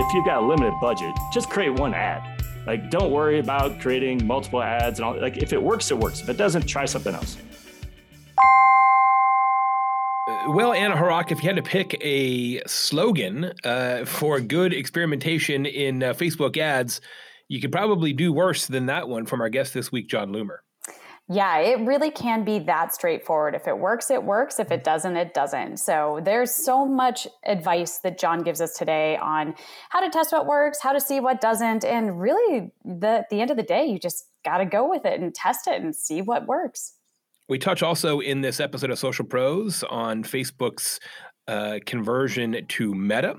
if you've got a limited budget, just create one ad. Like, don't worry about creating multiple ads and all. Like, if it works, it works. If it doesn't, try something else. Well, Anna Hrach, if you had to pick a slogan uh, for good experimentation in uh, Facebook ads, you could probably do worse than that one from our guest this week, Jon Loomer. Yeah, it really can be that straightforward. If it works, it works. If it doesn't, it doesn't. So there's so much advice that Jon gives us today on how to test what works, how to see what doesn't, and really, the, at the end of the day, you just got to go with it and test it and see what works. We touch also in this episode of Social Pros on Facebook's uh, conversion to Meta.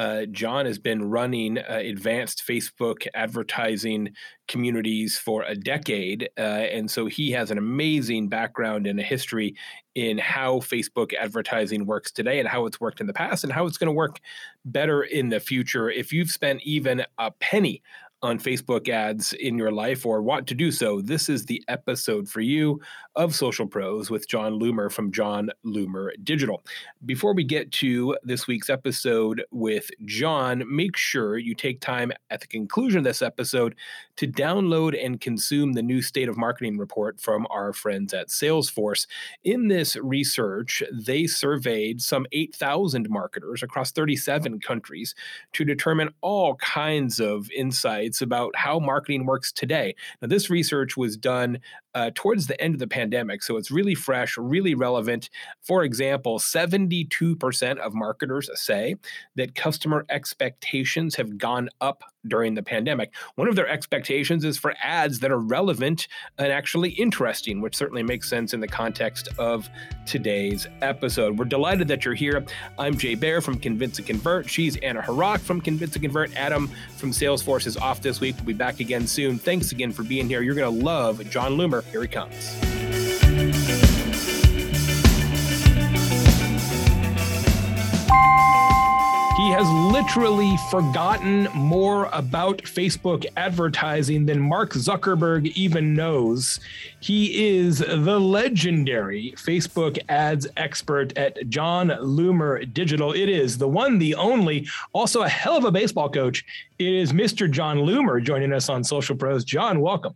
Uh, Jon has been running uh, advanced Facebook advertising communities for a decade. Uh, and so he has an amazing background and a history in how Facebook advertising works today and how it's worked in the past and how it's going to work better in the future. If you've spent even a penny on Facebook ads in your life or want to do so, this is the episode for you of Social Pros with Jon Loomer from Jon Loomer Digital. Before we get to this week's episode with Jon, make sure you take time at the conclusion of this episode to download and consume the new State of Marketing report from our friends at Salesforce. In this research, they surveyed some 8,000 marketers across 37 countries to determine all kinds of insights about how marketing works today. Now, this research was done uh, towards the end of the pandemic. So it's really fresh, really relevant. For example, 72% of marketers say that customer expectations have gone up during the pandemic. One of their expectations is for ads that are relevant and actually interesting, which certainly makes sense in the context of today's episode. We're delighted that you're here. I'm Jay Baer from Convince and Convert. She's Anna Hrach from Convince and Convert. Adam from Salesforce is off this week. We'll be back again soon. Thanks again for being here. You're going to love Jon Loomer. Here he comes. He has literally forgotten more about Facebook advertising than Mark Zuckerberg even knows. He is the legendary Facebook ads expert at Jon Loomer Digital. It is the one, the only, also a hell of a baseball coach. It is Mr. Jon Loomer joining us on Social Pros. Jon, welcome.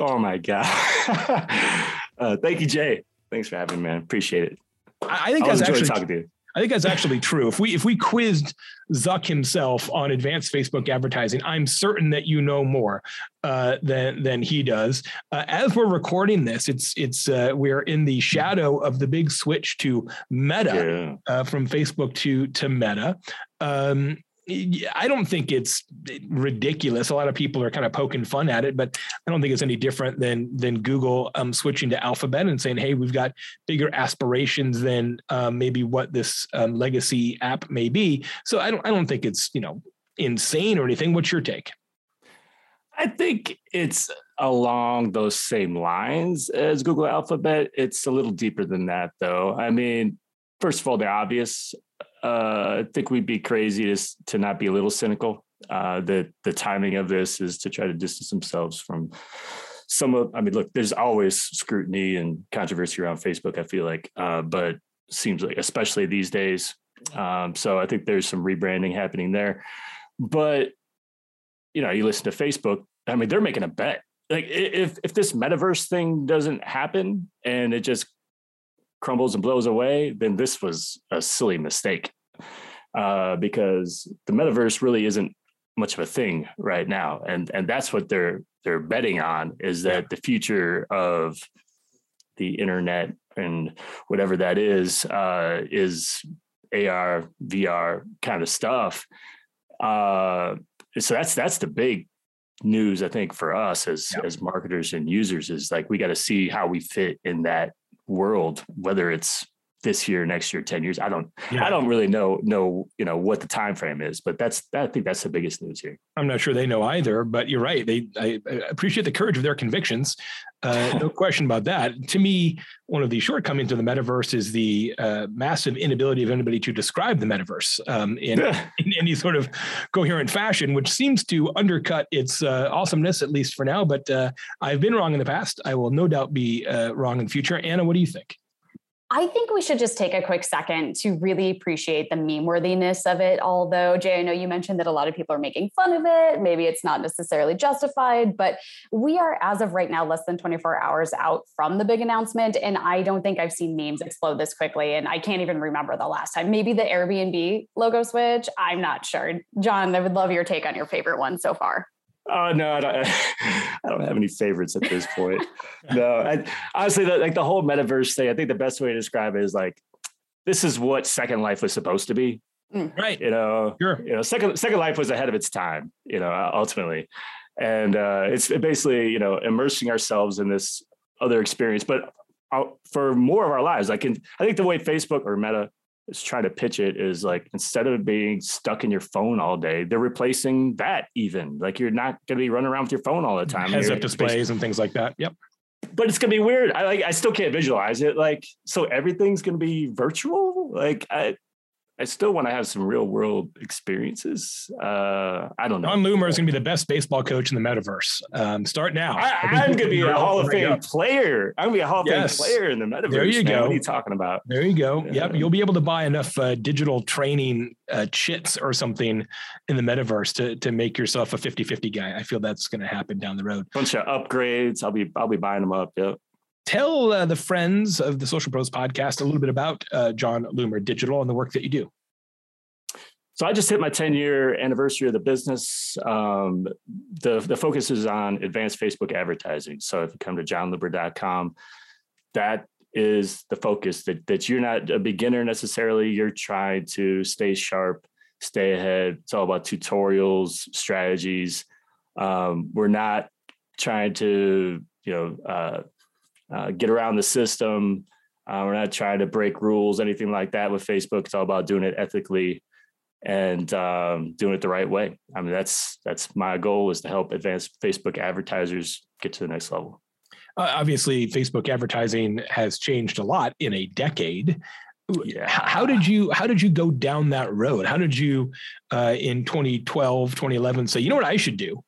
Oh my God. uh, thank you, Jay. Thanks for having me, man. Appreciate it. I think I that's actually talking to you. I think that's actually true. If we if we quizzed Zuck himself on advanced Facebook advertising, I'm certain that you know more uh, than than he does. Uh, as we're recording this, it's it's uh, we're in the shadow of the big switch to Meta yeah. Uh, from Facebook to to Meta. Um, I don't think it's ridiculous. A lot of people are kind of poking fun at it, but I don't think it's any different than than Google um, switching to Alphabet and saying, "Hey, we've got bigger aspirations than um, maybe what this um, legacy app may be." So I don't I don't think it's you know insane or anything. What's your take? I think it's along those same lines as Google Alphabet. It's a little deeper than that, though. I mean, first of all, the obvious uh, I think we'd be crazy to, to not be a little cynical. Uh, the the timing of this is to try to distance themselves from some of. I mean, look, there's always scrutiny and controversy around Facebook. I feel like, uh, but seems like especially these days. Um, so I think there's some rebranding happening there. But you know, you listen to Facebook. I mean, they're making a bet. Like if if this metaverse thing doesn't happen and it just crumbles and blows away, then this was a silly mistake uh, because the metaverse really isn't much of a thing right now, and and that's what they're they're betting on is that the future of the internet and whatever that is uh, is AR, VR kind of stuff. Uh, so that's that's the big news I think for us as yeah. as marketers and users is like we got to see how we fit in that world, whether it's this year, next year, 10 years. I don't yeah. I don't really know know, you know, what the time frame is, but that's I think that's the biggest news here. I'm not sure they know either, but you're right. They I appreciate the courage of their convictions. Uh, no question about that. To me, one of the shortcomings of the metaverse is the uh, massive inability of anybody to describe the metaverse um, in, in, any sort of coherent fashion, which seems to undercut its uh, awesomeness, at least for now. But uh, I've been wrong in the past. I will no doubt be uh, wrong in the future. Anna, what do you think? I think we should just take a quick second to really appreciate the meme worthiness of it. Although, Jay, I know you mentioned that a lot of people are making fun of it. Maybe it's not necessarily justified, but we are, as of right now, less than 24 hours out from the big announcement. And I don't think I've seen memes explode this quickly. And I can't even remember the last time. Maybe the Airbnb logo switch. I'm not sure. Jon, I would love your take on your favorite one so far. Oh no, I don't, I don't have any favorites at this point. no, I, honestly, the, like the whole metaverse thing, I think the best way to describe it is like this is what Second Life was supposed to be. Mm. Right. You know, sure. You know, Second Second Life was ahead of its time. You know, ultimately, and uh, it's basically you know immersing ourselves in this other experience, but uh, for more of our lives. I can. I think the way Facebook or Meta is trying to pitch it is like instead of being stuck in your phone all day, they're replacing that even. Like you're not going to be running around with your phone all the time. Heads up displays and things like that. Yep. But it's gonna be weird. I like. I still can't visualize it. Like, so everything's gonna be virtual. Like, I, I still want to have some real world experiences. Uh, I don't know. Jon Loomer is going to be the best baseball coach in the metaverse. Um, start now. I, am going to be a Hall of Fame player. I'm going to be a Hall of yes. Fame player in the metaverse. There you man. go. What are you talking about? There you go. Yeah. Yep. You'll be able to buy enough uh, digital training uh, chits or something in the metaverse to, to make yourself a 50 50 guy. I feel that's going to happen down the road. Bunch of upgrades. I'll be, I'll be buying them up. Yep tell uh, the friends of the Social Pros podcast a little bit about uh, Jon Loomer Digital and the work that you do. So I just hit my 10 year anniversary of the business. Um, the, the focus is on advanced Facebook advertising. So if you come to jonloomer.com, that is the focus that, that you're not a beginner necessarily. You're trying to stay sharp, stay ahead. It's all about tutorials, strategies. Um, we're not trying to, you know, uh, uh, get around the system. Uh, we're not trying to break rules, anything like that with Facebook. It's all about doing it ethically and um, doing it the right way. I mean, that's that's my goal is to help advance Facebook advertisers get to the next level. Uh, obviously, Facebook advertising has changed a lot in a decade. Yeah. How did you how did you go down that road? How did you uh, in 2012, 2011 say, you know what I should do?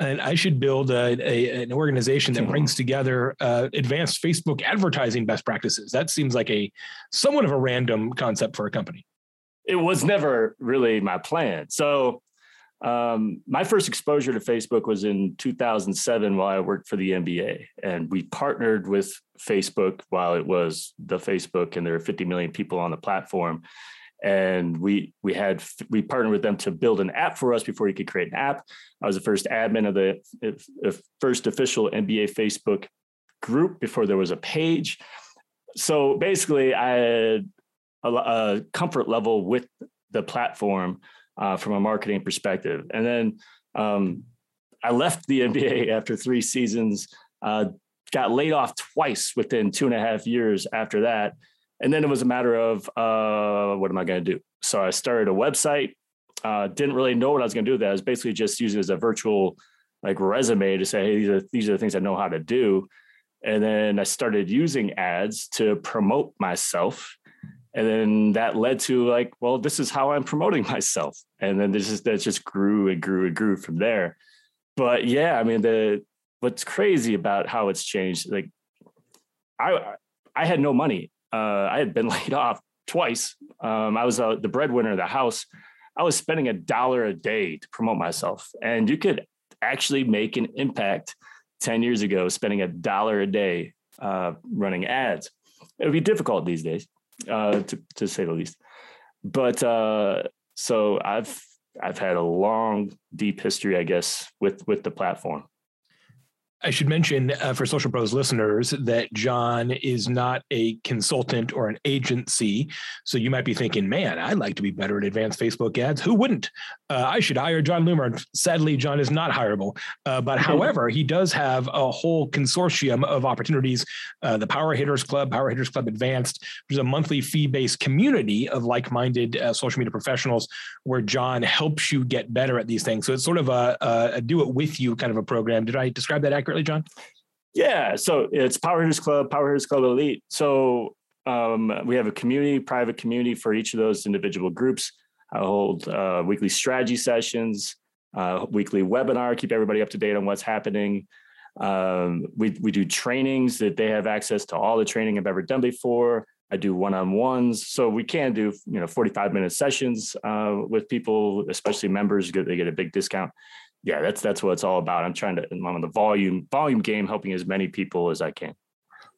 And I should build a, a an organization that brings together uh, advanced Facebook advertising best practices. That seems like a somewhat of a random concept for a company it was never really my plan. So um, my first exposure to Facebook was in 2007 while I worked for the NBA, and we partnered with Facebook while it was the Facebook, and there are 50 million people on the platform. And we we had we partnered with them to build an app for us before you could create an app. I was the first admin of the, first official NBA Facebook group before there was a page. So basically, I had a, a comfort level with the platform uh, from a marketing perspective. And then um, I left the NBA after three seasons, uh, got laid off twice within two and a half years after that. And then it was a matter of uh, what am I going to do? So I started a website. Uh, didn't really know what I was going to do with that. I was basically just using as a virtual like resume to say, hey, these are these are the things I know how to do. And then I started using ads to promote myself and then that led to like well this is how i'm promoting myself and then this is that just grew and grew and grew from there but yeah i mean the what's crazy about how it's changed like i i had no money uh, i had been laid off twice um, i was uh, the breadwinner of the house i was spending a dollar a day to promote myself and you could actually make an impact 10 years ago spending a dollar a day uh, running ads it would be difficult these days uh, to, to say the least. But uh, so I've I've had a long, deep history, I guess, with with the platform. I should mention uh, for Social Pros listeners that Jon is not a consultant or an agency. So you might be thinking, man, I'd like to be better at advanced Facebook ads. Who wouldn't? Uh, I should hire Jon Loomer. Sadly, Jon is not hireable. Uh, but however, he does have a whole consortium of opportunities uh, the Power Hitters Club, Power Hitters Club Advanced, which is a monthly fee based community of like minded uh, social media professionals where John helps you get better at these things. So it's sort of a, a do it with you kind of a program. Did I describe that accurately? Jon? Yeah. So it's Power Hitters Club, Power Hitters Club Elite. So um, we have a community, private community for each of those individual groups. I hold uh, weekly strategy sessions, uh, weekly webinar, keep everybody up to date on what's happening. Um, we, we do trainings that they have access to all the training I've ever done before. I do one-on-ones, so we can do you know 45 minute sessions uh, with people, especially members. They get a big discount. Yeah, that's that's what it's all about. I'm trying to I'm on the volume volume game, helping as many people as I can.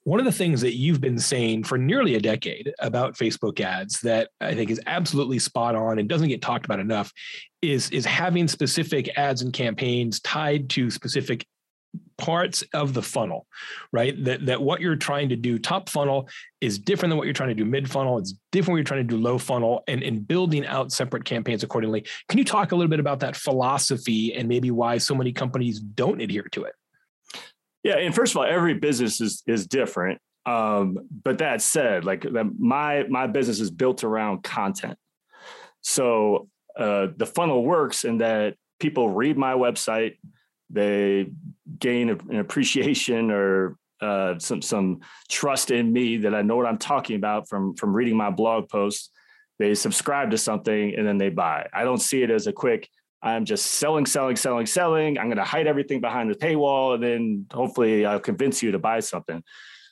One of the things that you've been saying for nearly a decade about Facebook ads that I think is absolutely spot on and doesn't get talked about enough is is having specific ads and campaigns tied to specific parts of the funnel, right? That that what you're trying to do top funnel is different than what you're trying to do mid funnel. It's different what you're trying to do low funnel and, and building out separate campaigns accordingly. Can you talk a little bit about that philosophy and maybe why so many companies don't adhere to it? Yeah, and first of all, every business is is different. Um, but that said, like my my business is built around content. So uh, the funnel works in that people read my website, they gain an appreciation or uh, some some trust in me that I know what I'm talking about from from reading my blog posts. They subscribe to something and then they buy. I don't see it as a quick. I'm just selling, selling, selling, selling. I'm going to hide everything behind the paywall, and then hopefully I'll convince you to buy something.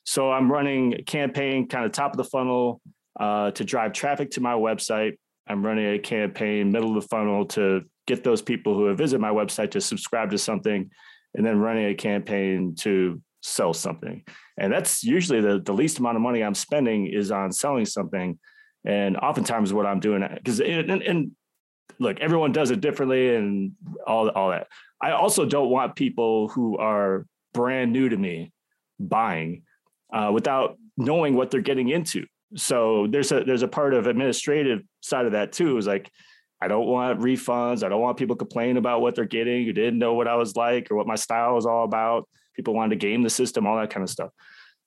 So I'm running campaign, kind of top of the funnel, uh, to drive traffic to my website. I'm running a campaign, middle of the funnel, to get those people who have visited my website to subscribe to something and then running a campaign to sell something. And that's usually the, the least amount of money I'm spending is on selling something. And oftentimes what I'm doing, because and, and look, everyone does it differently and all, all that. I also don't want people who are brand new to me buying uh, without knowing what they're getting into. So there's a there's a part of administrative side of that too. Is like I don't want refunds. I don't want people complaining about what they're getting, who didn't know what I was like or what my style was all about. People wanted to game the system, all that kind of stuff.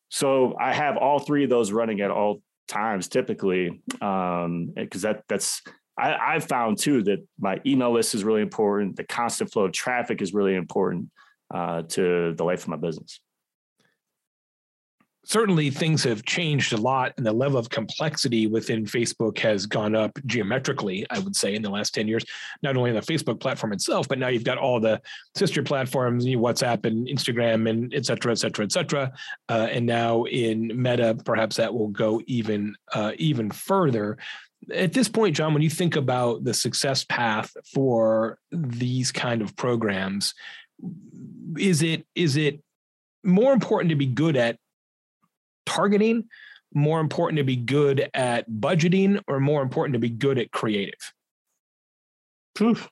So I have all three of those running at all times typically, because um, that that's I, I've found too that my email list is really important. The constant flow of traffic is really important uh, to the life of my business certainly things have changed a lot and the level of complexity within Facebook has gone up geometrically, I would say, in the last 10 years, not only on the Facebook platform itself, but now you've got all the sister platforms, WhatsApp and Instagram and et cetera, et cetera, et cetera. Uh, and now in Meta, perhaps that will go even, uh, even further. At this point, Jon, when you think about the success path for these kind of programs, is it is it more important to be good at targeting, more important to be good at budgeting, or more important to be good at creative? Oof.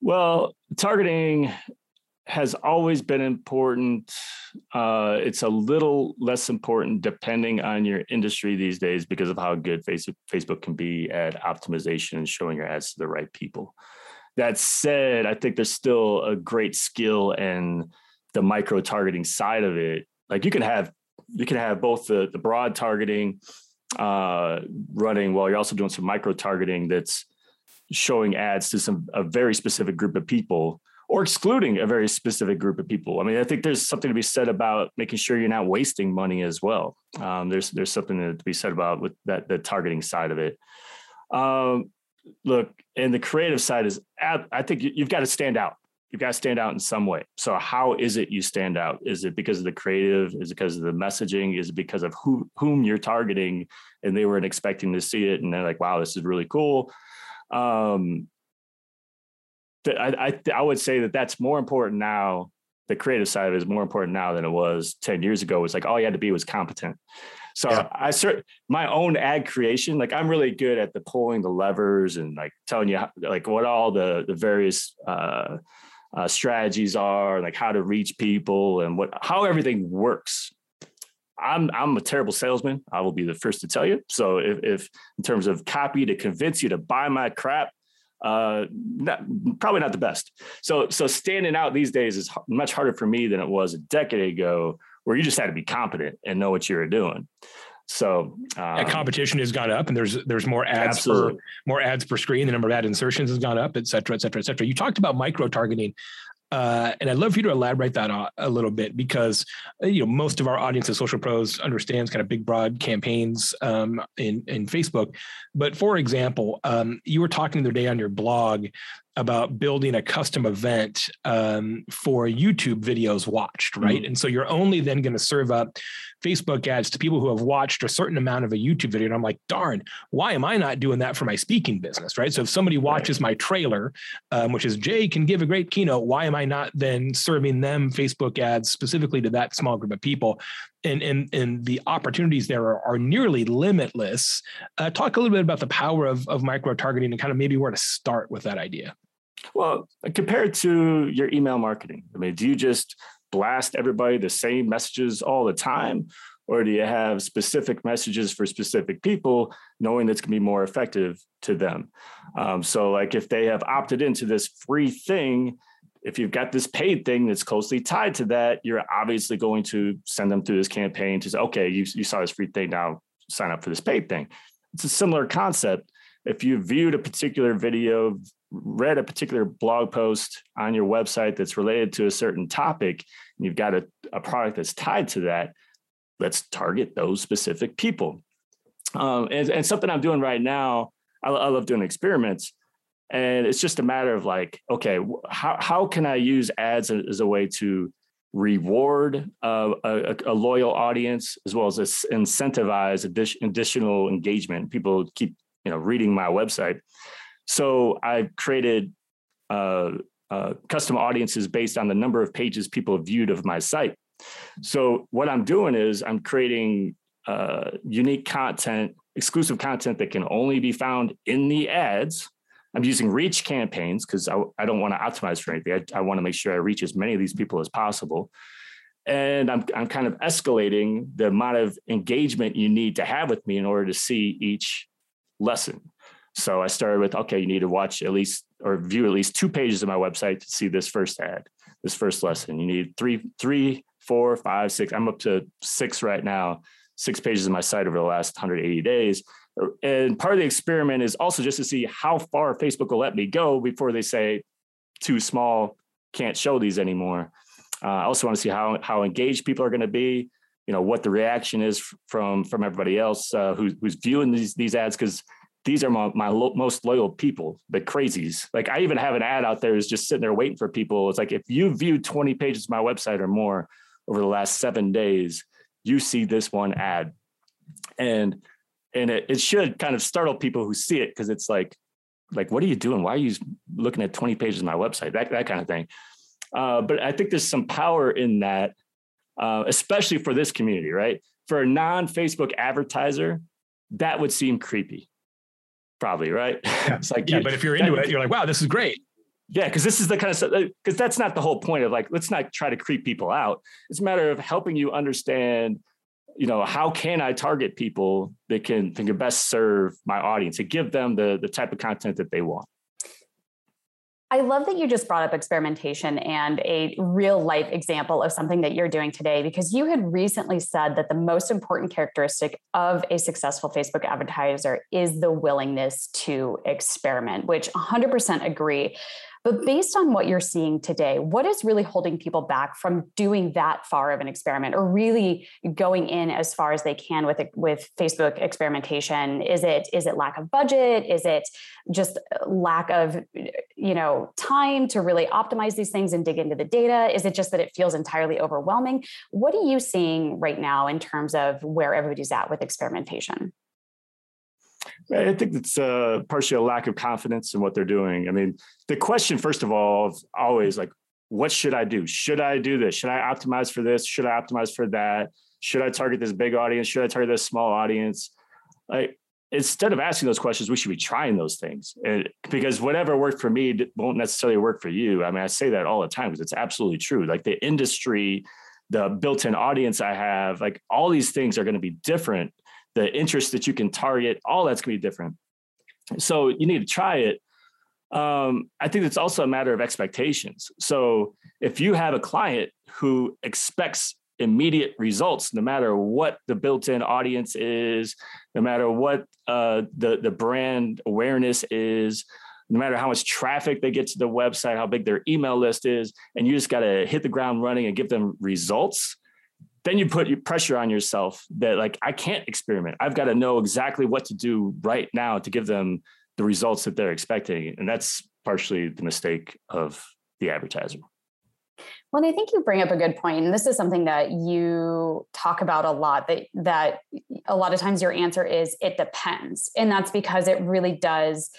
Well, targeting has always been important. Uh, it's a little less important depending on your industry these days because of how good Facebook, can be at optimization and showing your ads to the right people. That said, I think there's still a great skill in the micro targeting side of it. Like you can have you can have both the, the broad targeting uh, running while you're also doing some micro targeting that's showing ads to some a very specific group of people or excluding a very specific group of people. I mean, I think there's something to be said about making sure you're not wasting money as well. Um, there's there's something to be said about with that the targeting side of it. Um, look, and the creative side is, I think you've got to stand out you've got to stand out in some way. So how is it you stand out? Is it because of the creative? Is it because of the messaging? Is it because of who whom you're targeting and they weren't expecting to see it and they're like, wow, this is really cool. Um, I, I, I would say that that's more important now. The creative side of it is more important now than it was 10 years ago. It's like all you had to be was competent. So yeah. I cert my own ad creation, like I'm really good at the pulling the levers and like telling you how, like what all the the various uh, uh, strategies are, and like how to reach people and what how everything works. I'm I'm a terrible salesman. I will be the first to tell you. So if, if in terms of copy to convince you to buy my crap, uh, not, probably not the best. So so standing out these days is much harder for me than it was a decade ago, where you just had to be competent and know what you were doing. So um, competition has gone up, and there's there's more ads absolutely. per more ads per screen. The number of ad insertions has gone up, et cetera, et cetera, et cetera. You talked about micro targeting. Uh, and I'd love for you to elaborate that a little bit because uh, you know most of our audience of social pros understands kind of big broad campaigns um, in in Facebook. But for example, um, you were talking the other day on your blog about building a custom event um, for YouTube videos watched, right? Mm-hmm. And so you're only then going to serve up Facebook ads to people who have watched a certain amount of a YouTube video. And I'm like, darn, why am I not doing that for my speaking business, right? So if somebody watches my trailer, um, which is Jay can give a great keynote, why am I not then serving them Facebook ads specifically to that small group of people? And, and, and the opportunities there are, are nearly limitless. Uh, talk a little bit about the power of, of micro targeting and kind of maybe where to start with that idea. Well, compared to your email marketing, I mean, do you just blast everybody the same messages all the time? Or do you have specific messages for specific people, knowing that's going to be more effective to them? Um, so, like if they have opted into this free thing, if you've got this paid thing that's closely tied to that, you're obviously going to send them through this campaign to say, okay, you, you saw this free thing, now sign up for this paid thing. It's a similar concept. If you viewed a particular video, read a particular blog post on your website that's related to a certain topic, and you've got a, a product that's tied to that, let's target those specific people. Um, and, and, something I'm doing right now, I, I, love doing experiments. And it's just a matter of like, okay, how, how can I use ads as a way to reward uh, a, a, loyal audience as well as incentivize additional engagement? People keep you know reading my website. So I've created uh, uh, custom audiences based on the number of pages people viewed of my site. So what I'm doing is I'm creating uh, unique content, exclusive content that can only be found in the ads. I'm using reach campaigns because I, I, don't want to optimize for anything. I, I want to make sure I reach as many of these people as possible. And I'm, I'm kind of escalating the amount of engagement you need to have with me in order to see each lesson. So I started with, okay, you need to watch at least or view at least two pages of my website to see this first ad, this first lesson. You need three, three, four, five, six. I'm up to six right now, six pages of my site over the last 180 days. And part of the experiment is also just to see how far Facebook will let me go before they say too small, can't show these anymore. Uh, I also want to see how how engaged people are going to be. You know what the reaction is from from everybody else uh, who, who's viewing these these ads because these are my, my lo- most loyal people, the crazies. Like I even have an ad out there is just sitting there waiting for people. It's like if you viewed 20 pages of my website or more over the last seven days, you see this one ad. And and it, it should kind of startle people who see it because it's like, like, what are you doing? Why are you looking at 20 pages of my website? That that kind of thing. Uh, but I think there's some power in that, uh, especially for this community, right? For a non-Facebook advertiser, that would seem creepy probably right. Yeah. it's like yeah, but if you're into that, it, you're like, wow, this is great. Yeah, because this is the kind of stuff because that's not the whole point of like let's not try to creep people out. It's a matter of helping you understand, you know, how can I target people that can that can best serve my audience and give them the the type of content that they want. I love that you just brought up experimentation and a real life example of something that you're doing today because you had recently said that the most important characteristic of a successful Facebook advertiser is the willingness to experiment, which 100% agree. But based on what you're seeing today, what is really holding people back from doing that far of an experiment or really going in as far as they can with with Facebook experimentation? Is it is it lack of budget? Is it just uh, lack of you know time to really optimize these things and dig into the data? Is it just that it feels entirely overwhelming? What are you seeing right now in terms of where everybody's at with experimentation? I think it's uh, partially a lack of confidence in what they're doing. I mean, the question, first of all, always like, what should I do? Should I do this? Should I optimize for this? Should I optimize for that? Should I target this big audience? Should I target this small audience? Like, instead of asking those questions, we should be trying those things. And because whatever worked for me won't necessarily work for you. I mean, I say that all the time because it's absolutely true. Like the industry, the built-in audience I have, like all these things are going to be different the interest that you can target, all that's going to be different. So you need to try it. Um, I think it's also a matter of expectations. So if you have a client who expects immediate results, no matter what the built-in audience is, no matter what uh, the the brand awareness is, no matter how much traffic they get to the website, how big their email list is, and you just got to hit the ground running and give them results then you put pressure on yourself that like I can't experiment. I've got to know exactly what to do right now to give them the results that they're expecting. And that's partially the mistake of the advertiser. Well, I think you bring up a good point, and this is something that you talk about a lot. That that a lot of times your answer is it depends, and that's because it really does.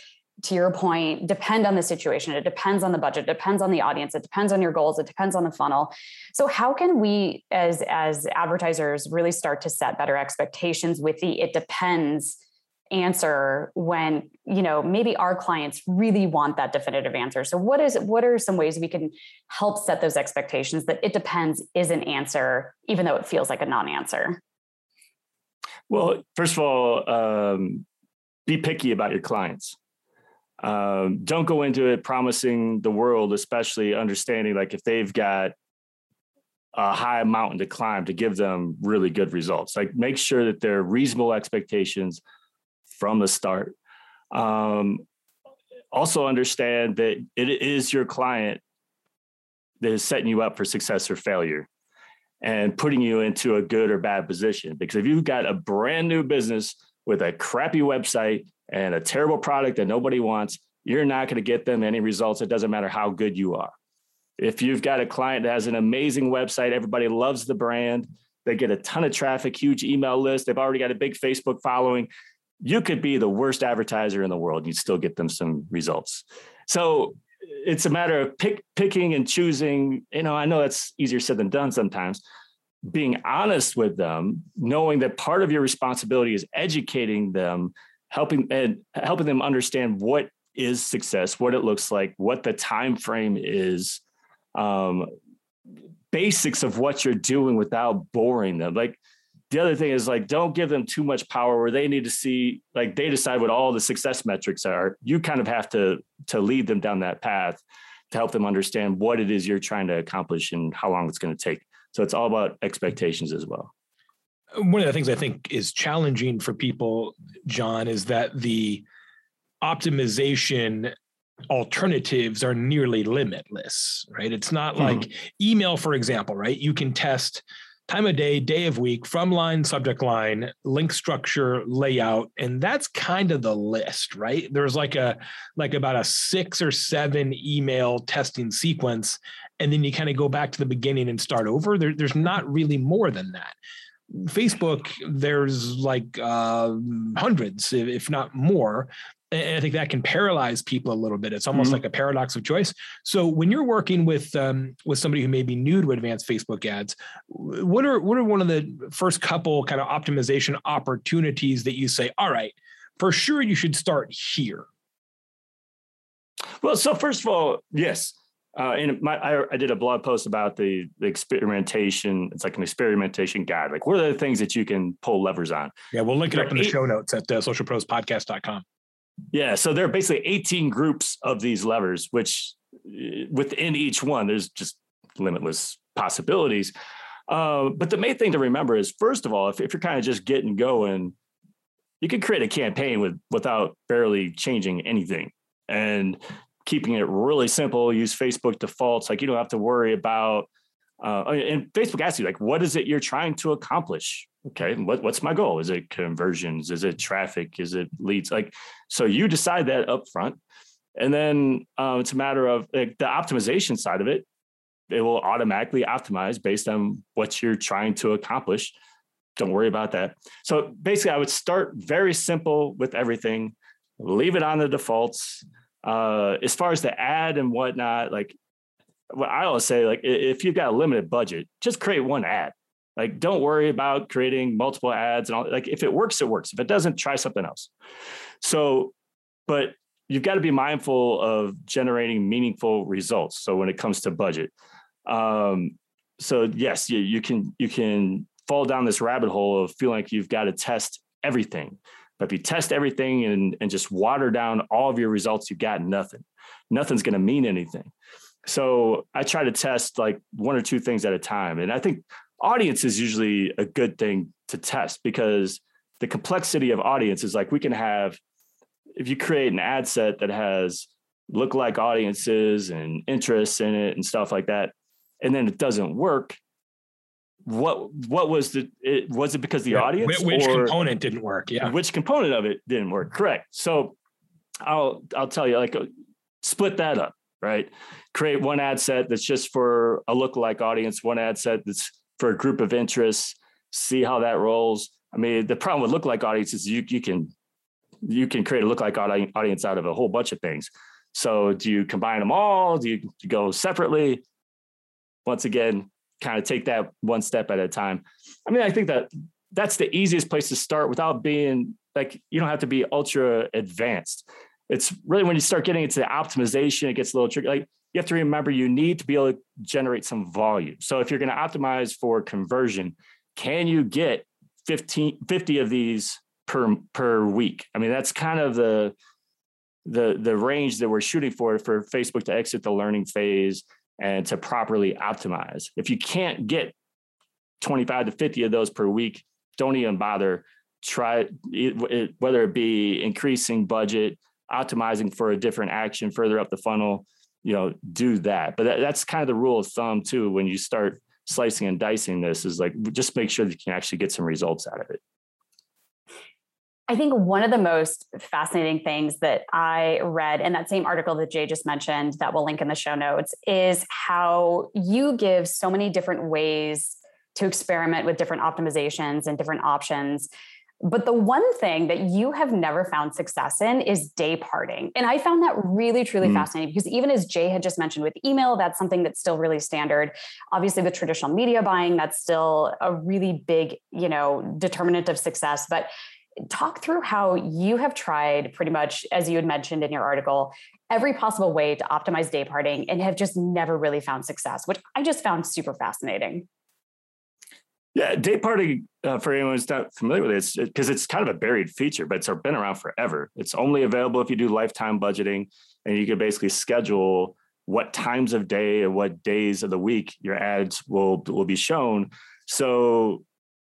To your point, depend on the situation. It depends on the budget. It depends on the audience. It depends on your goals. It depends on the funnel. So, how can we, as as advertisers, really start to set better expectations with the "it depends" answer when you know maybe our clients really want that definitive answer so what is what are some ways we can help set those expectations that it depends is an answer even though it feels like a non-answer well first of all um, be picky about your clients um, don't go into it promising the world especially understanding like if they've got a high mountain to climb to give them really good results like make sure that they're reasonable expectations from the start. Um, also, understand that it is your client that is setting you up for success or failure and putting you into a good or bad position. Because if you've got a brand new business with a crappy website and a terrible product that nobody wants, you're not going to get them any results. It doesn't matter how good you are. If you've got a client that has an amazing website, everybody loves the brand, they get a ton of traffic, huge email list, they've already got a big Facebook following, you could be the worst advertiser in the world, you'd still get them some results. So it's a matter of pick, picking and choosing. You know, I know that's easier said than done sometimes. Being honest with them, knowing that part of your responsibility is educating them, helping and helping them understand what is success, what it looks like, what the time frame is, um, basics of what you're doing without boring them. Like the other thing is like don't give them too much power where they need to see like they decide what all the success metrics are. You kind of have to to lead them down that path to help them understand what it is you're trying to accomplish and how long it's going to take. So it's all about expectations as well one of the things i think is challenging for people jon is that the optimization alternatives are nearly limitless right it's not mm-hmm. like email for example right you can test time of day, day of week, from line, subject line, link structure, layout, and that's kind of the list, right? There's like a like about a six or seven email testing sequence, and then you kind of go back to the beginning and start over. There, there's not really more than that. Facebook, there's like uh, hundreds, if not more, and I think that can paralyze people a little bit. It's almost mm-hmm. like a paradox of choice. So when you're working with um, with somebody who may be new to advanced Facebook ads, what are what are one of the first couple kind of optimization opportunities that you say, all right, for sure you should start here? Well, so first of all, yes. Uh, and my, I, I, did a blog post about the, the experimentation. It's like an experimentation guide. Like, what are the things that you can pull levers on? Yeah, we'll link it up in the show notes at uh, socialprospodcast.com. Yeah. So there are basically 18 groups of these levers, which eh, within each one, there's just limitless possibilities. Uh, but the main thing to remember is, first of all, if, if you're kind of just getting going, you can create a campaign with without barely changing anything and keeping it really simple. Use Facebook defaults. Like you don't have to worry about. Uh, and Facebook asks you, like, what is it you're trying to accomplish? okay what, what's my goal is it conversions is it traffic is it leads like so you decide that up front and then um, it's a matter of like, the optimization side of it it will automatically optimize based on what you're trying to accomplish don't worry about that so basically i would start very simple with everything leave it on the defaults uh, as far as the ad and whatnot like what i always say like if you've got a limited budget just create one ad like, don't worry about creating multiple ads and all. Like, if it works, it works. If it doesn't, try something else. So, but you've got to be mindful of generating meaningful results. So when it comes to budget, um, so yes, you, you can you can fall down this rabbit hole of feeling like you've got to test everything. But if you test everything and, and just water down all of your results, you've got nothing. Nothing's going to mean anything. So I try to test like one or two things at a time. And I think audience is usually a good thing to test because the complexity of audience is like we can have if you create an ad set that has lookalike audiences and interests in it and stuff like that and then it doesn't work what what was the it, was it because the yeah, audience which component didn't work yeah which component of it didn't work correct so i'll i'll tell you like uh, split that up, right? Create one ad set that's just for a lookalike audience, one ad set that's for a group of interests, see how that rolls. I mean, the problem with lookalike audiences, you you can you can create a lookalike audience out of a whole bunch of things. So do you combine them all? Do you, do you go separately? Once again, kind of take that one step at a time. I mean, I think that that's the easiest place to start without being like you don't have to be ultra advanced. It's really when you start getting into the optimization, it gets a little tricky. Like you have to remember you need to be able to generate some volume. So if you're going to optimize for conversion, can you get 15, 50 of these per per week? I mean, that's kind of the the the range that we're shooting for for Facebook to exit the learning phase and to properly optimize. If you can't get 25 to 50 of those per week, don't even bother. Try it, whether it be increasing budget, optimizing for a different action further up the funnel, you know, do that. But that, that's kind of the rule of thumb too. When you start slicing and dicing this is like, just make sure that you can actually get some results out of it. I think one of the most fascinating things that I read in that same article that Jay just mentioned, that we'll link in the show notes, is how you give so many different ways to experiment with different optimizations and different options. But the one thing that you have never found success in is day parting. And I found that really, truly mm. fascinating because even as Jay had just mentioned with email, that's something that's still really standard. Obviously, with traditional media buying, that's still a really big, you know, determinant of success. But talk through how you have tried pretty much, as you had mentioned in your article, every possible way to optimize day parting and have just never really found success, which I just found super fascinating. Yeah, day parting uh, for anyone who's not familiar with it, it's because it, it's kind of a buried feature, but it's been around forever. It's only available if you do lifetime budgeting, and you can basically schedule what times of day and what days of the week your ads will will be shown. So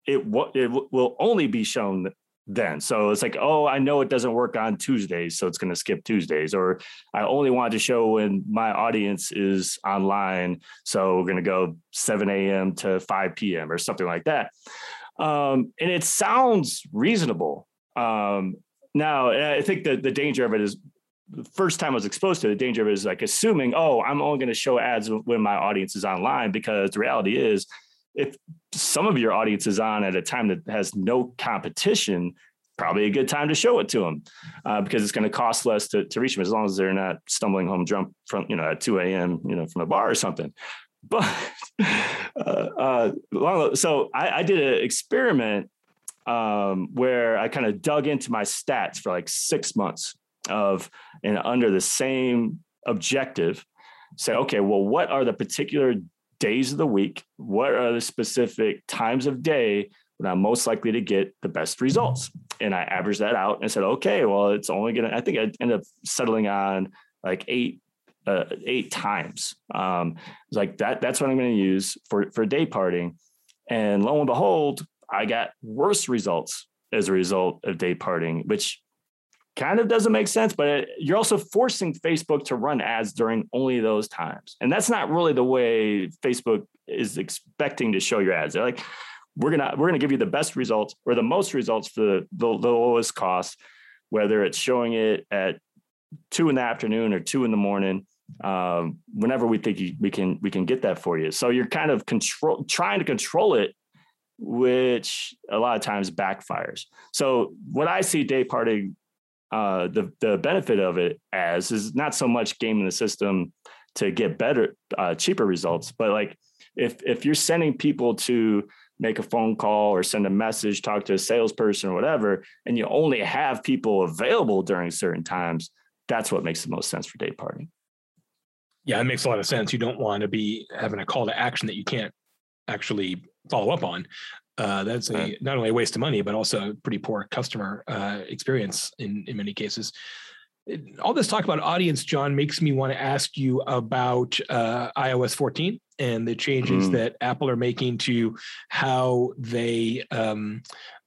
it it will only be shown then. So it's like, oh, I know it doesn't work on Tuesdays, so it's going to skip Tuesdays. Or I only want to show when my audience is online, so we're going to go 7 a.m. to 5 p.m. or something like that. Um, and it sounds reasonable. Um, now, I think that the danger of it is the first time I was exposed to it, the danger of it is like assuming, oh, I'm only going to show ads when my audience is online, because the reality is if some of your audience is on at a time that has no competition, probably a good time to show it to them uh, because it's going to cost less to, to reach them as long as they're not stumbling home drunk from, you know, at 2 a.m., you know, from a bar or something. But uh, uh, so I, I, did an experiment um, where I kind of dug into my stats for like six months of and under the same objective. Say, okay, well, what are the particular days of the week, what are the specific times of day when I'm most likely to get the best results? And I averaged that out and said, okay, well, it's only gonna. I think I ended up settling on like eight uh, eight times. Um, like that. That's what I'm going to use for for day parting. And lo and behold, I got worse results as a result of day parting, which kind of doesn't make sense, but it, you're also forcing Facebook to run ads during only those times. And that's not really the way Facebook is expecting to show your ads. They're like, we're gonna we're gonna give you the best results or the most results for the, the, the lowest cost, whether it's showing it at two in the afternoon or two in the morning. Um, whenever we think you, we can we can get that for you. So you're kind of control trying to control it which a lot of times backfires. So what I see day parting uh, the the benefit of it as is not so much gaming the system to get better, uh, cheaper results, but like if if you're sending people to make a phone call or send a message, talk to a salesperson or whatever, and you only have people available during certain times, that's what makes the most sense for day parting. Yeah, it makes a lot of sense. You don't want to be having a call to action that you can't actually follow up on uh, that's a not only a waste of money but also a pretty poor customer uh, experience in in many cases all this talk about audience jon makes me want to ask you about uh, ios 14 and the changes mm. that apple are making to how they um,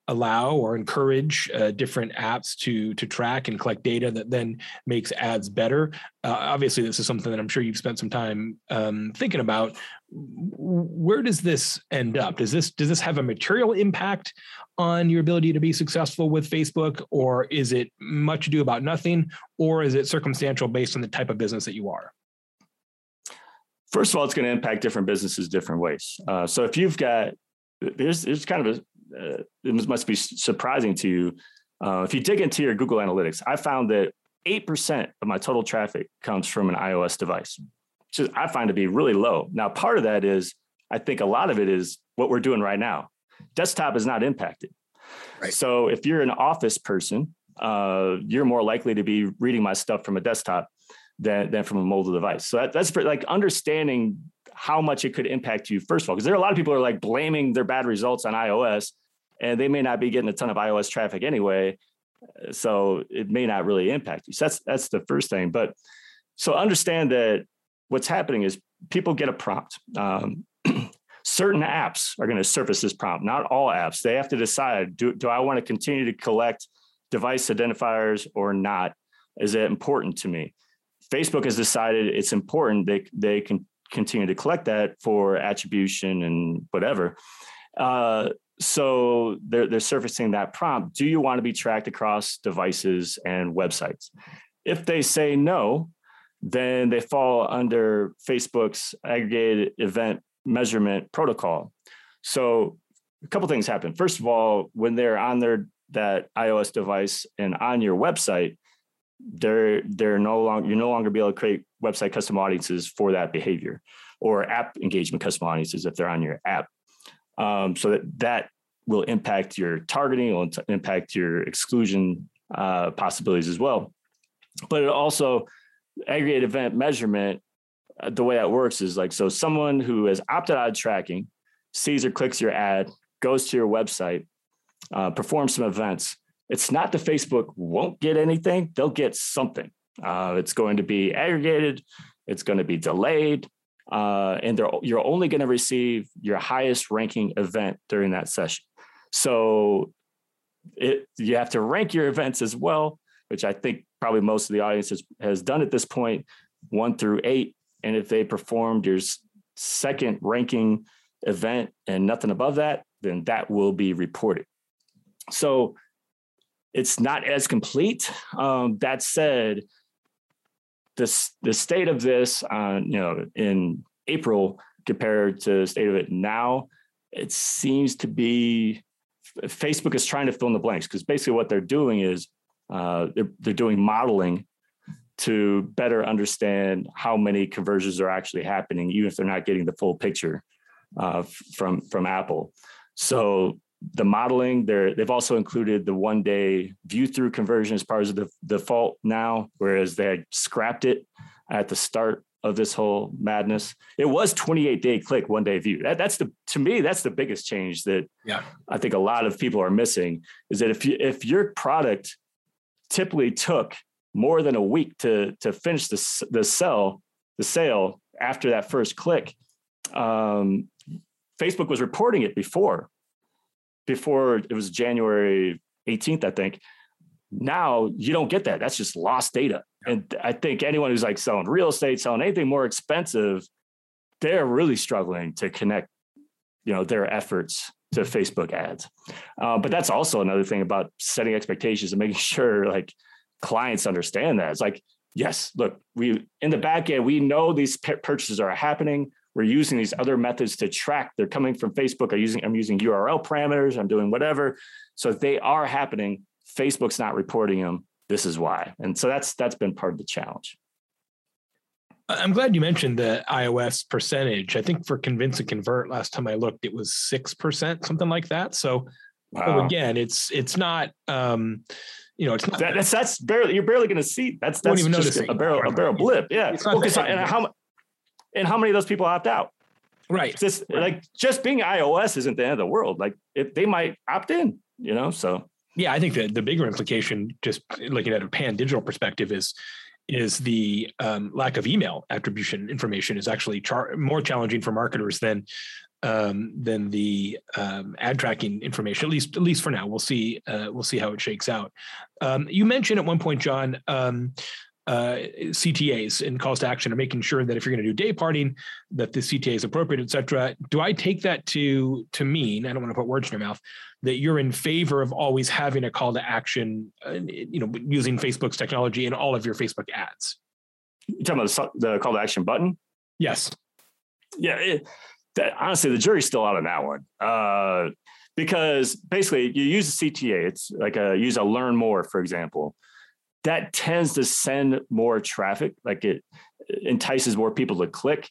allow or encourage uh, different apps to to track and collect data that then makes ads better. Uh, obviously, this is something that I'm sure you've spent some time um, thinking about. Where does this end up? Does this does this have a material impact on your ability to be successful with Facebook, or is it much ado about nothing, or is it circumstantial based on the type of business that you are? First of all, it's going to impact different businesses different ways. Uh, so if you've got, there's, there's kind of a, uh, it must be surprising to you. Uh, if you dig into your Google Analytics, I found that 8% of my total traffic comes from an iOS device, which is, I find to be really low. Now, part of that is, I think a lot of it is what we're doing right now. Desktop is not impacted. Right. So if you're an office person, uh, you're more likely to be reading my stuff from a desktop than, than from a mobile device. So that, that's for, like understanding how much it could impact you, first of all, because there are a lot of people are like blaming their bad results on iOS and they may not be getting a ton of iOS traffic anyway. So it may not really impact you. So that's that's the first thing. But so understand that what's happening is people get a prompt. Um, certain apps are going to surface this prompt, not all apps. They have to decide do, do I want to continue to collect device identifiers or not? Is it important to me? Facebook has decided it's important. They, they can continue to collect that for attribution and whatever. Uh, so they're, they're surfacing that prompt. Do you want to be tracked across devices and websites? If they say no then they fall under facebook's aggregated event measurement protocol. So a couple things happen. First of all when they're on their that ios device and on your website they're they're no longer you're no longer be able to create website custom audiences for that behavior or app engagement custom audiences if they're on your app um, so that that will impact your targeting, will impact your exclusion uh, possibilities as well. But it also aggregate event measurement. Uh, the way that works is like so someone who has opted out of tracking sees or clicks your ad, goes to your website, uh, performs some events. It's not that Facebook won't get anything; they'll get something. Uh, it's going to be aggregated. It's going to be delayed uh, and you're only going to receive your highest ranking event during that session. So it, you have to rank your events as well, which I think probably most of the audience has, has done at this point, one through eight. And if they performed your second ranking event and nothing above that, then that will be reported. So it's not as complete. Um, that said, this the state of this uh, you know in April compared to the state of it now, it seems to be Facebook is trying to fill in the blanks because basically what they're doing is uh, they're, they're doing modeling to better understand how many conversions are actually happening, even if they're not getting the full picture uh, from from Apple. So the modeling there they've also included the one day view through conversion as part of the default now whereas they had scrapped it at the start of this whole madness. It was 28 day click one day view. That, that's the to me that's the biggest change that yeah. I think a lot of people are missing is that if you if your product typically took more than a week to to finish the, the sell the sale after that first click um, facebook was reporting it before before it was January 18th, I think. Now you don't get that. That's just lost data. And I think anyone who's like selling real estate, selling anything more expensive, they're really struggling to connect, you know, their efforts to Facebook ads. Uh, but that's also another thing about setting expectations and making sure like clients understand that. It's like, yes, look, we in the back end, we know these purchases are happening. We're using these other methods to track. They're coming from Facebook. I'm using I'm using URL parameters. I'm doing whatever. So if they are happening. Facebook's not reporting them. This is why. And so that's that's been part of the challenge. I'm glad you mentioned the iOS percentage. I think for convince and convert last time I looked, it was six percent, something like that. So wow. again, it's it's not um, you know, it's not that, that's that's barely you're barely going to see. That's that's just a barrel a barrel blip. Yeah. Well, and how and how many of those people opt out? Right. Just right. like just being iOS isn't the end of the world. Like if they might opt in, you know. So yeah, I think that the bigger implication, just looking at a pan digital perspective, is is the um, lack of email attribution information is actually char- more challenging for marketers than um, than the um, ad tracking information. At least, at least for now, we'll see. Uh, we'll see how it shakes out. Um, you mentioned at one point, Jon, um, uh, CTAs and calls to action and making sure that if you're going to do day parting, that the CTA is appropriate, et cetera. Do I take that to to mean I don't want to put words in your mouth that you're in favor of always having a call to action, uh, you know, using Facebook's technology in all of your Facebook ads. You talking about the, the call to action button? Yes. Yeah. It, that, honestly, the jury's still out on that one. Uh, because basically, you use a CTA. It's like a use a learn more, for example. That tends to send more traffic. Like it entices more people to click,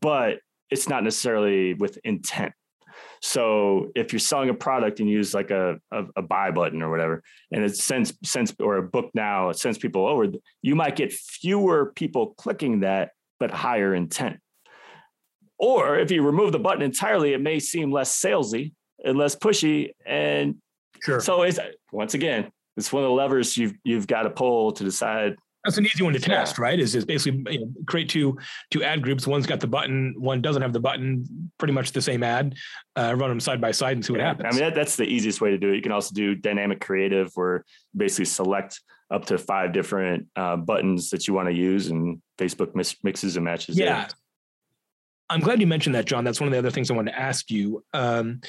but it's not necessarily with intent. So if you're selling a product and you use like a, a, a, buy button or whatever, and it sends sends or a book now, it sends people over, you might get fewer people clicking that, but higher intent. Or if you remove the button entirely, it may seem less salesy and less pushy. And sure. so it's once again, it's one of the levers you've you've got to pull to decide that's an easy one to test, yeah. right? Is is basically you know, create two two ad groups. One's got the button, one doesn't have the button. Pretty much the same ad. Uh, run them side by side and see what yeah. happens. I mean, that, that's the easiest way to do it. You can also do dynamic creative, where basically select up to five different uh, buttons that you want to use, and Facebook mis- mixes and matches. Yeah, I'm glad you mentioned that, Jon. That's one of the other things I wanted to ask you. Um,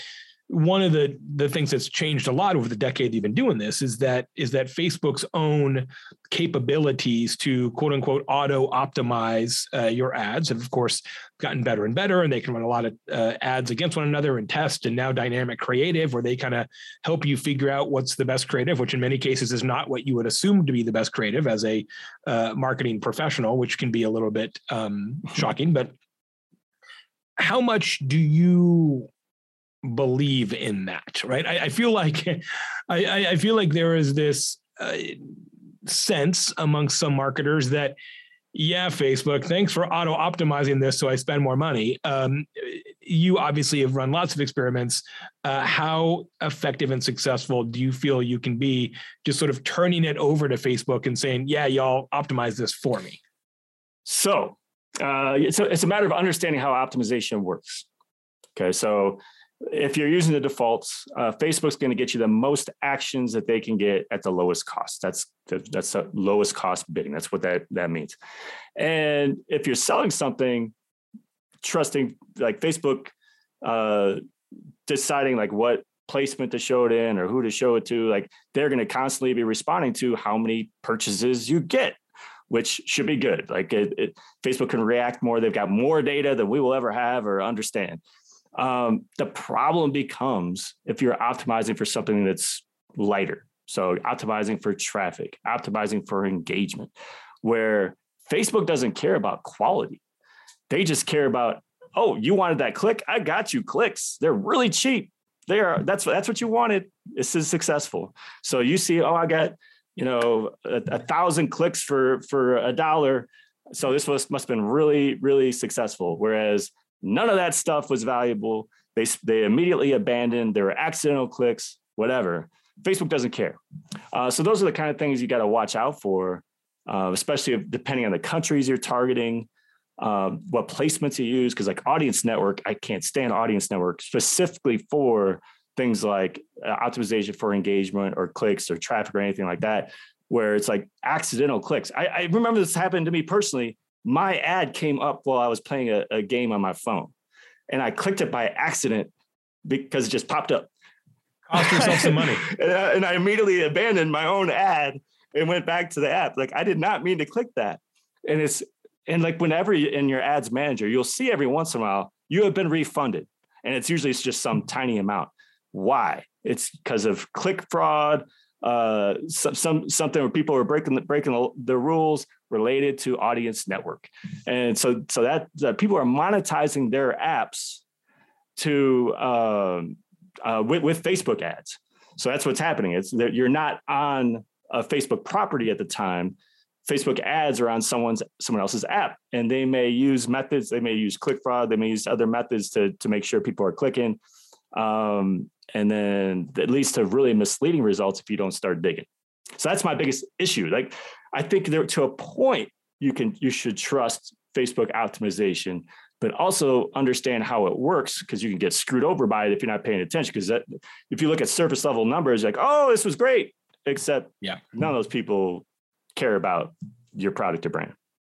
one of the the things that's changed a lot over the decade you've been doing this is that is that Facebook's own capabilities to quote unquote auto optimize uh, your ads have of course gotten better and better and they can run a lot of uh, ads against one another and test and now dynamic creative where they kind of help you figure out what's the best creative which in many cases is not what you would assume to be the best creative as a uh, marketing professional which can be a little bit um, shocking but how much do you believe in that, right? I, I feel like I, I, feel like there is this uh, sense amongst some marketers that yeah, Facebook, thanks for auto optimizing this so I spend more money. Um, you obviously have run lots of experiments. Uh, how effective and successful do you feel you can be just sort of turning it over to Facebook and saying, yeah, y'all optimize this for me? So, uh, it's, a, it's a matter of understanding how optimization works. Okay, so if you're using the defaults, uh, Facebook's going to get you the most actions that they can get at the lowest cost. That's the, that's the lowest cost bidding. That's what that that means. And if you're selling something, trusting like Facebook, uh, deciding like what placement to show it in or who to show it to, like they're going to constantly be responding to how many purchases you get which should be good. Like it, it, Facebook can react more. They've got more data than we will ever have or understand. Um, the problem becomes if you're optimizing for something that's lighter. So optimizing for traffic, optimizing for engagement, where Facebook doesn't care about quality. They just care about, oh, you wanted that click? I got you clicks. They're really cheap. They are that's that's what you wanted. This is successful. So you see, oh, I got, you know, a, a thousand clicks for for a dollar. So this was must have been really, really successful. Whereas None of that stuff was valuable. They, they immediately abandoned. There were accidental clicks, whatever. Facebook doesn't care. Uh, so those are the kind of things you got to watch out for, uh, especially if, depending on the countries you're targeting, um, what placements you use. Because like Audience Network, I can't stand Audience Network specifically for things like uh, optimization for engagement or clicks or traffic or anything like that, where it's like accidental clicks. I, I remember this happened to me personally my ad came up while I was playing a, a game on my phone, and I clicked it by accident because it just popped up. Cost yourself some money. and, I, and I immediately abandoned my own ad and went back to the app. Like I did not mean to click that. And it's and like whenever you, in your ads manager, you'll see every once in a while you have been refunded, and it's usually it's just some tiny amount. Why? It's because of click fraud, uh, some, some something where people are breaking the, breaking the, the, rules related to audience network, and so so that, that people are monetizing their apps to um, uh, with, with Facebook ads. So that's what's happening. It's that you're not on a Facebook property at the time. Facebook ads are on someone's someone else's app, and they may use methods. They may use click fraud. They may use other methods to to make sure people are clicking. Um, and then it leads to really misleading results if you don't start digging. So that's my biggest issue. Like I think there to a point you can you should trust Facebook optimization, but also understand how it works because you can get screwed over by it if you're not paying attention. Because if you look at surface level numbers, like oh this was great, except yeah, none of those people care about your product or brand.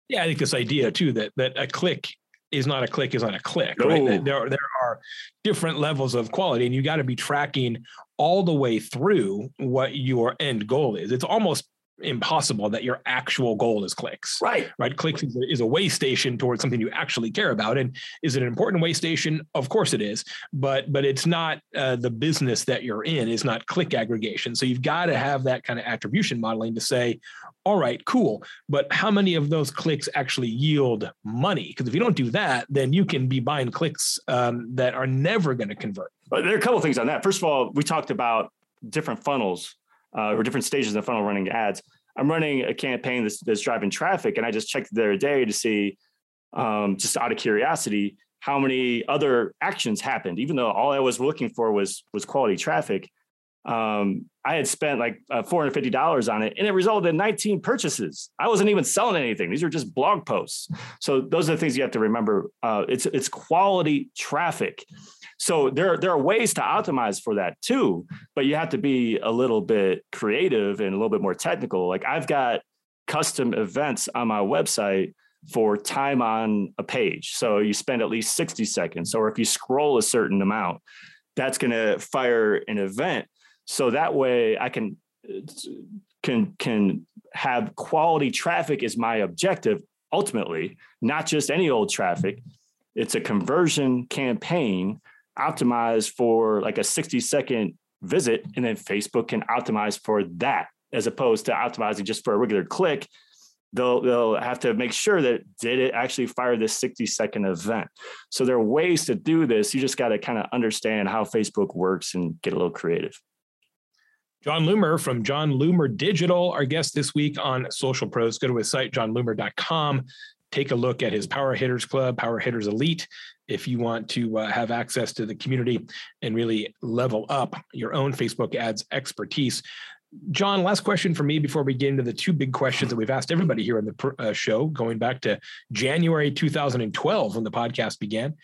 Yeah, I think this idea too that that a click is not a click is not a click, right? There, there are different levels of quality, and you got to be tracking all the way through what your end goal is. It's almost impossible that your actual goal is clicks. Right. Right. Clicks is a, is a way station towards something you actually care about. And is it an important way station? Of course it is. But but it's not uh, the business that you're in is not click aggregation. So you've got to have that kind of attribution modeling to say, all right, cool. But how many of those clicks actually yield money? Because if you don't do that, then you can be buying clicks um, that are never going to convert. But there are a couple things on that. First of all, we talked about different funnels uh, or different stages of funnel running ads. I'm running a campaign that's, that's driving traffic, and I just checked the other day to see, um, just out of curiosity, how many other actions happened. Even though all I was looking for was was quality traffic, um, I had spent like uh, $450 on it and it resulted in 19 purchases. I wasn't even selling anything. These are just blog posts. So those are the things you have to remember. Uh, it's, it's quality traffic. So there, there are ways to optimize for that too, but you have to be a little bit creative and a little bit more technical. Like I've got custom events on my website for time on a page. So you spend at least 60 seconds, or if you scroll a certain amount, that's going to fire an event so that way I can uh, can can have quality traffic is my objective ultimately, not just any old traffic. It's a conversion campaign optimized for like a 60 second visit and then Facebook can optimize for that as opposed to optimizing just for a regular click. They'll they'll have to make sure that did it actually fire this 60 second event. So there are ways to do this. You just got to kind of understand how facebook works and get a little creative Jon Loomer from Jon Loomer Digital, our guest this week on Social Pros. Go to his site, jonloomer.com. Take a look at his Power Hitters Club, Power Hitters Elite, if you want to uh, have access to the community and really level up your own Facebook ads expertise. Jon, last question for me before we get into the two big questions that we've asked everybody here on the uh, show, going back to January 2012 when the podcast began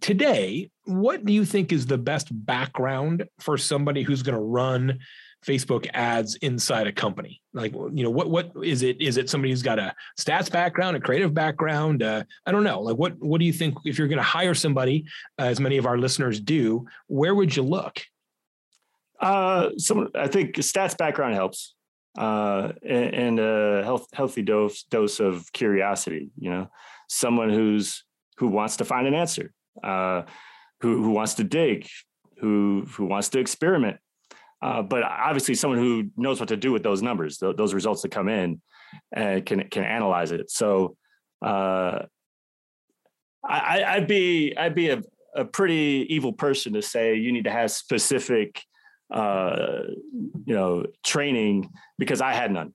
today, what do you think is the best background for somebody who's going to run Facebook ads inside a company? Like, you know, what what is it? Is it somebody who's got a stats background, a creative background? Uh, I don't know. Like, what what do you think if you're going to hire somebody, uh, as many of our listeners do? Where would you look? Uh, some I think stats background helps, uh, and, and a health, healthy dose dose of curiosity. You know, someone who's who wants to find an answer uh, who, who wants to dig, who, who wants to experiment. Uh, but obviously someone who knows what to do with those numbers, th- those results that come in and can, can analyze it. So uh, I, I'd be, I'd be a, a pretty evil person to say you need to have specific uh, you know, training because I had none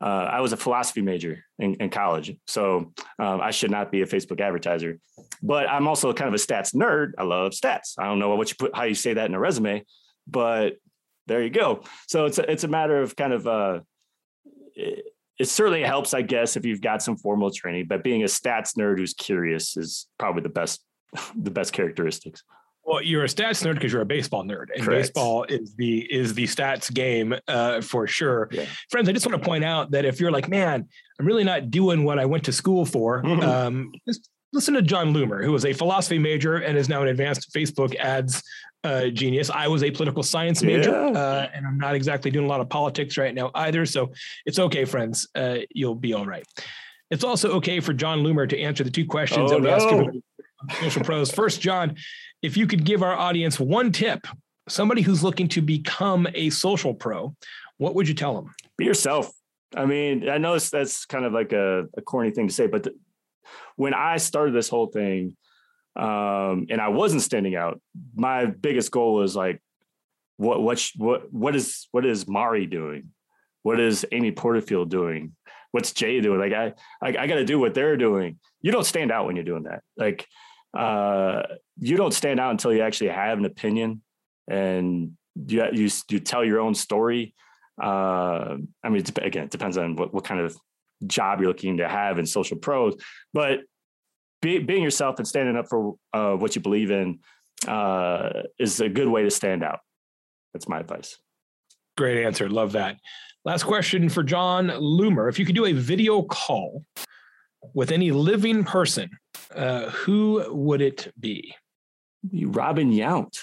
uh, I was a philosophy major in, in college, so um, I should not be a Facebook advertiser. But I'm also kind of a stats nerd. I love stats. I don't know what you put, how you say that in a resume, but there you go. So it's a, it's a matter of kind of uh, it, it certainly helps, I guess, if you've got some formal training. But being a stats nerd who's curious is probably the best the best characteristics. Well, you're a stats nerd because you're a baseball nerd, and Correct. baseball is the is the stats game uh, for sure. Yeah. Friends, I just want to point out that if you're like, man, I'm really not doing what I went to school for, mm-hmm. um, just listen to Jon Loomer, who was a philosophy major and is now an advanced Facebook ads uh, genius. I was a political science major, yeah. uh, and I'm not exactly doing a lot of politics right now either. So it's okay, friends. Uh, you'll be all right. It's also okay for Jon Loomer to answer the two questions oh, that we no. ask social pros. First, Jon, if you could give our audience one tip, somebody who's looking to become a social pro, what would you tell them? Be yourself. I mean, I know that's kind of like a, a corny thing to say, but the, when I started this whole thing, um, and I wasn't standing out, my biggest goal was like, what what what what is what is Mari doing? What is Amy Porterfield doing? What's Jay doing? Like I I, I got to do what they're doing. You don't stand out when you're doing that. Like uh, you don't stand out until you actually have an opinion and you you, you tell your own story. Uh, I mean, again, it depends on what, what kind of job you're looking to have in social pros, but be, being yourself and standing up for uh, what you believe in uh, is a good way to stand out. That's my advice. Great answer. Love that. Last question for Jon Loomer. If you could do a video call with any living person Uh, who would it be? Robin Yount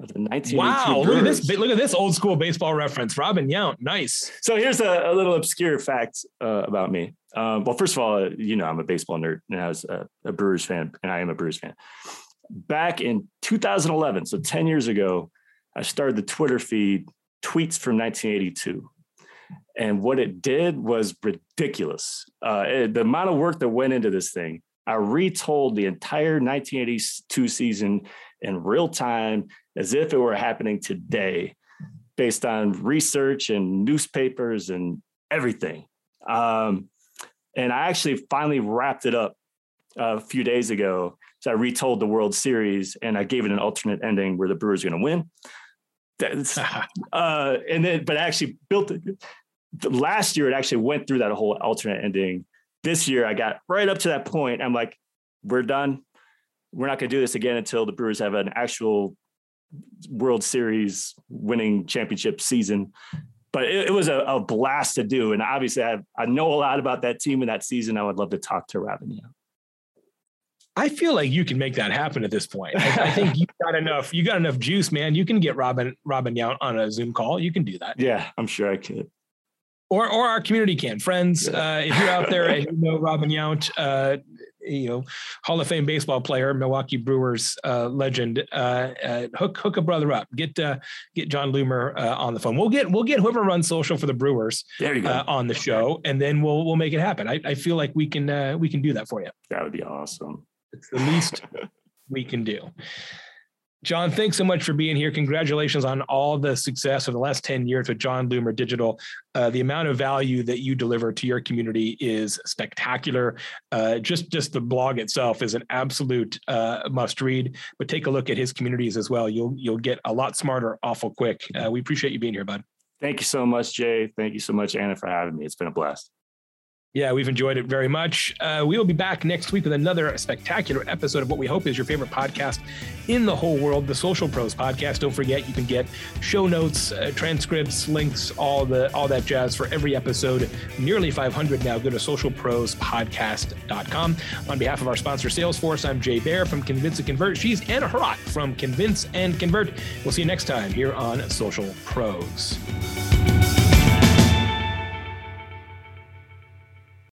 of the 1982 Wow, look at this! Look at this old school baseball reference. Robin Yount, nice. So here's a, a little obscure fact uh, about me. Um, well, first of all, you know I'm a baseball nerd, and I was a, a Brewers fan, and I am a Brewers fan. Back in 2011, so 10 years ago, I started the Twitter feed tweets from 1982. And what it did was ridiculous. Uh, it- the amount of work that went into this thing, I retold the entire 1982 season in real time as if it were happening today, based on research and newspapers and everything. Um, and I actually finally wrapped it up a few days ago. So I retold the World Series and I gave it an alternate ending where the Brewers are going to win. Uh, and then, but I actually built it. Last year, it actually went through that whole alternate ending. This year, I got right up to that point. I'm like, we're done. We're not going to do this again until the Brewers have an actual World Series winning championship season. But it, it was a, a blast to do. And obviously, I, I know a lot about that team and that season. I would love to talk to Robin. Yeah. I feel like you can make that happen at this point. I, I think you got enough. You got enough juice, man. You can get Robin Robin Yount on a Zoom call. You can do that, Yeah, I'm sure I could. Or or our community can. Friends, uh, if you're out there and you know Robin Yount, uh, you know Hall of Fame baseball player, Milwaukee Brewers uh, legend, uh, uh, hook hook a brother up. Get uh, get Jon Loomer uh, on the phone. We'll get we'll get whoever runs social for the Brewers There you go. on the show, and then we'll we'll make it happen. I, I feel like we can uh, we can do that for you. that would be awesome. It's the least we can do. Jon, thanks so much for being here. Congratulations on all the success of the last 10 years with Jon Loomer Digital. Uh, the amount of value that you deliver to your community is spectacular. Uh, just, just the blog itself is an absolute uh, must read, but take a look at his communities as well. You'll, you'll get a lot smarter awful quick. Uh, we appreciate you being here, bud. Thank you so much, Jay. Thank you so much, Anna, for having me. It's been a blast. Yeah, we've enjoyed it very much. Uh, we will be back next week with another spectacular episode of what we hope is your favorite podcast in the whole world, the Social Pros Podcast. Don't forget, you can get show notes, uh, transcripts, links, all the all that jazz for every episode. Nearly 500 now. Go to socialprospodcast.com. On behalf of our sponsor, Salesforce, I'm Jay Baer from Convince and Convert. She's Anna Hrach from Convince and Convert. We'll see you next time here on Social Pros.